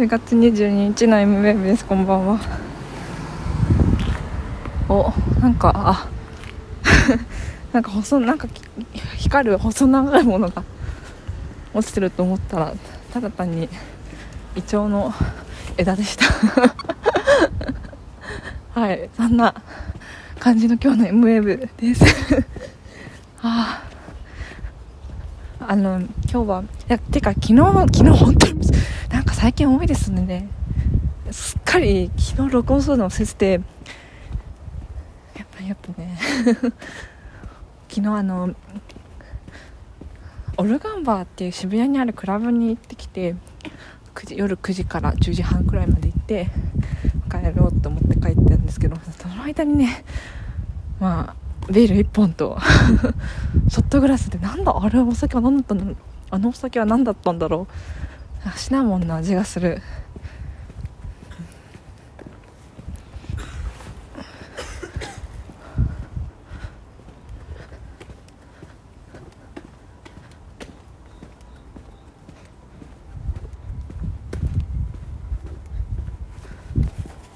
10月22日の m w e ですこんばんは。おなんかあ。なんか細 なんか光る細長いものが。落ちてると思ったらただ単にイチョウの枝でした。はいそんな感じの今日の m w e です。あ。ああの今日はいやてか昨日昨日本当に最近多いですね。すっかり昨日録音するのを忘れてて。やっぱやっぱね。昨日あのオルガンバーっていう渋谷にあるクラブに行ってきて9時夜9時から10時半くらいまで行って帰ろうと思って帰ったんですけどその間にねまあビール1本と ショットグラスでなんだあれお酒は何だったんだろうあのお酒は何だったんだろう。あシナモンの味がする。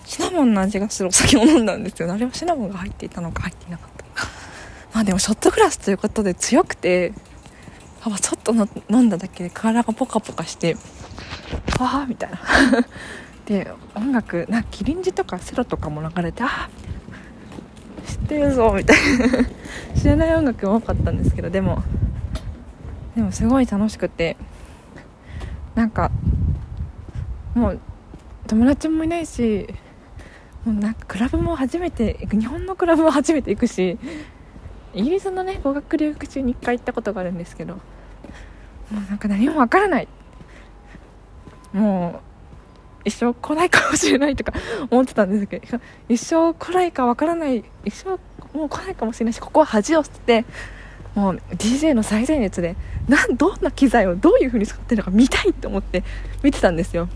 シナモンの味がするお酒を飲んだんですよ。あれはシナモンが入っていたのか入っていなかったのか。まあでもショットグラスということで強くてちょっと飲んだだけで体がポカポカして。ああみたいな。で音楽なんかキリンジとかセロとかも流れてああ知ってるぞみたいな。知らない音楽も多かったんですけどでもでもすごい楽しくて。なんかもう友達もいないしもうなんかクラブも初めて行く日本のクラブも初めて行くしイギリスのね語学留学中に1回行ったことがあるんですけどもうなんか何もわからない。もう一生来ないかもしれないとか思ってたんですけど一生来ないかわからない一生もう来ないかもしれないしここは恥を捨ててもう DJ の最前列でなんどんな機材をどういう風に使ってるのか見たいと思って見てたんですよ。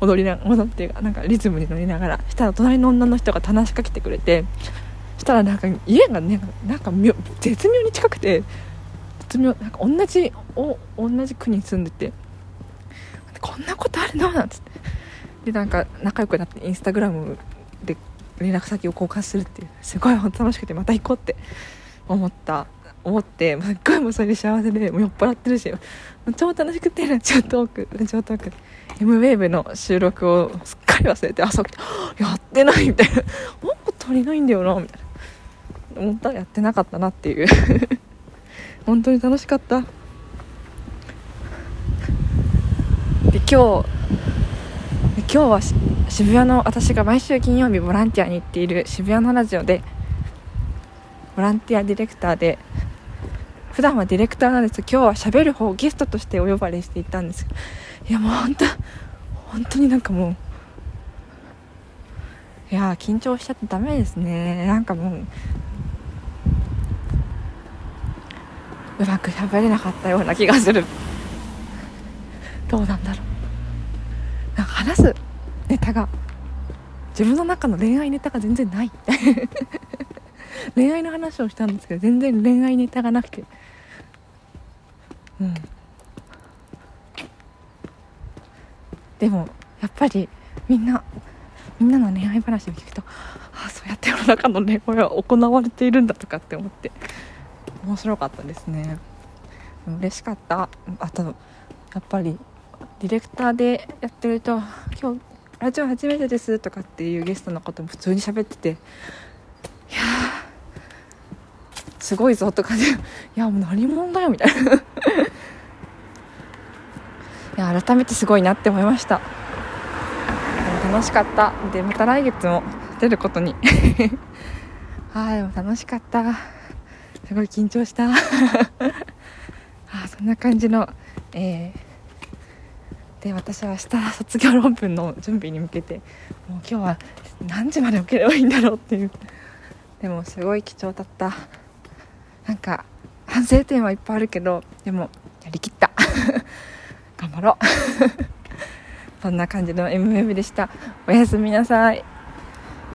踊りな踊ってなんかリズムに乗りながらしたら隣の女の人が話しかけてくれてしたらなんか家がねなんか絶妙に近くて絶妙なんか同じお同じ区に住んでてこんなことあるの？なんつって。でなんか仲良くなってインスタグラムで連絡先を交換するっていう。すごい本当楽しくてまた行こうって思った。思ってすっごいもうそれで幸せでもう酔っ払ってるし。超楽しくてラジオトーク。ラジオトーク MWAVE の収録をすっかり忘れて朝起きてやってないみたいななんか足りないんだよなみたいな。思った。らやってなかったなっていう。本当に楽しかった。で今日今日は渋谷の私が毎週金曜日ボランティアに行っている渋谷のラジオでボランティアディレクターで普段はディレクターなんです。けど今日は喋る方ゲストとしてお呼ばれしていたんです。いやもう本当本当になんかもういや緊張しちゃってダメですね。なんかもううまく喋れなかったような気がする。どうなんだろう。なんか話すネタが自分の中の恋愛ネタが全然ない。恋愛の話をしたんですけど全然恋愛ネタがなくて。うん。でもやっぱりみんなみんなの恋愛話を聞くとああそうやって世の中の恋愛は行われているんだとかって思って面白かったですね。嬉しかった。あとやっぱりディレクターでやってると「今日ラジオ初めてです」とかっていうゲストのことも普通に喋ってていやすごいぞとかで、いやもう何者だよみたいな。いや改めてすごいなって思いました。楽しかった。でまた来月も出ることに。はいも楽しかった。すごい緊張した。あそんな感じのえー、で私は明日卒業論文の準備に向けてもう今日は何時まで起きればいいんだろうっていう。でもすごい貴重だった。なんか反省点はいっぱいあるけどでもやりきった。頑張ろう。そんな感じの MM でした。おやすみなさい。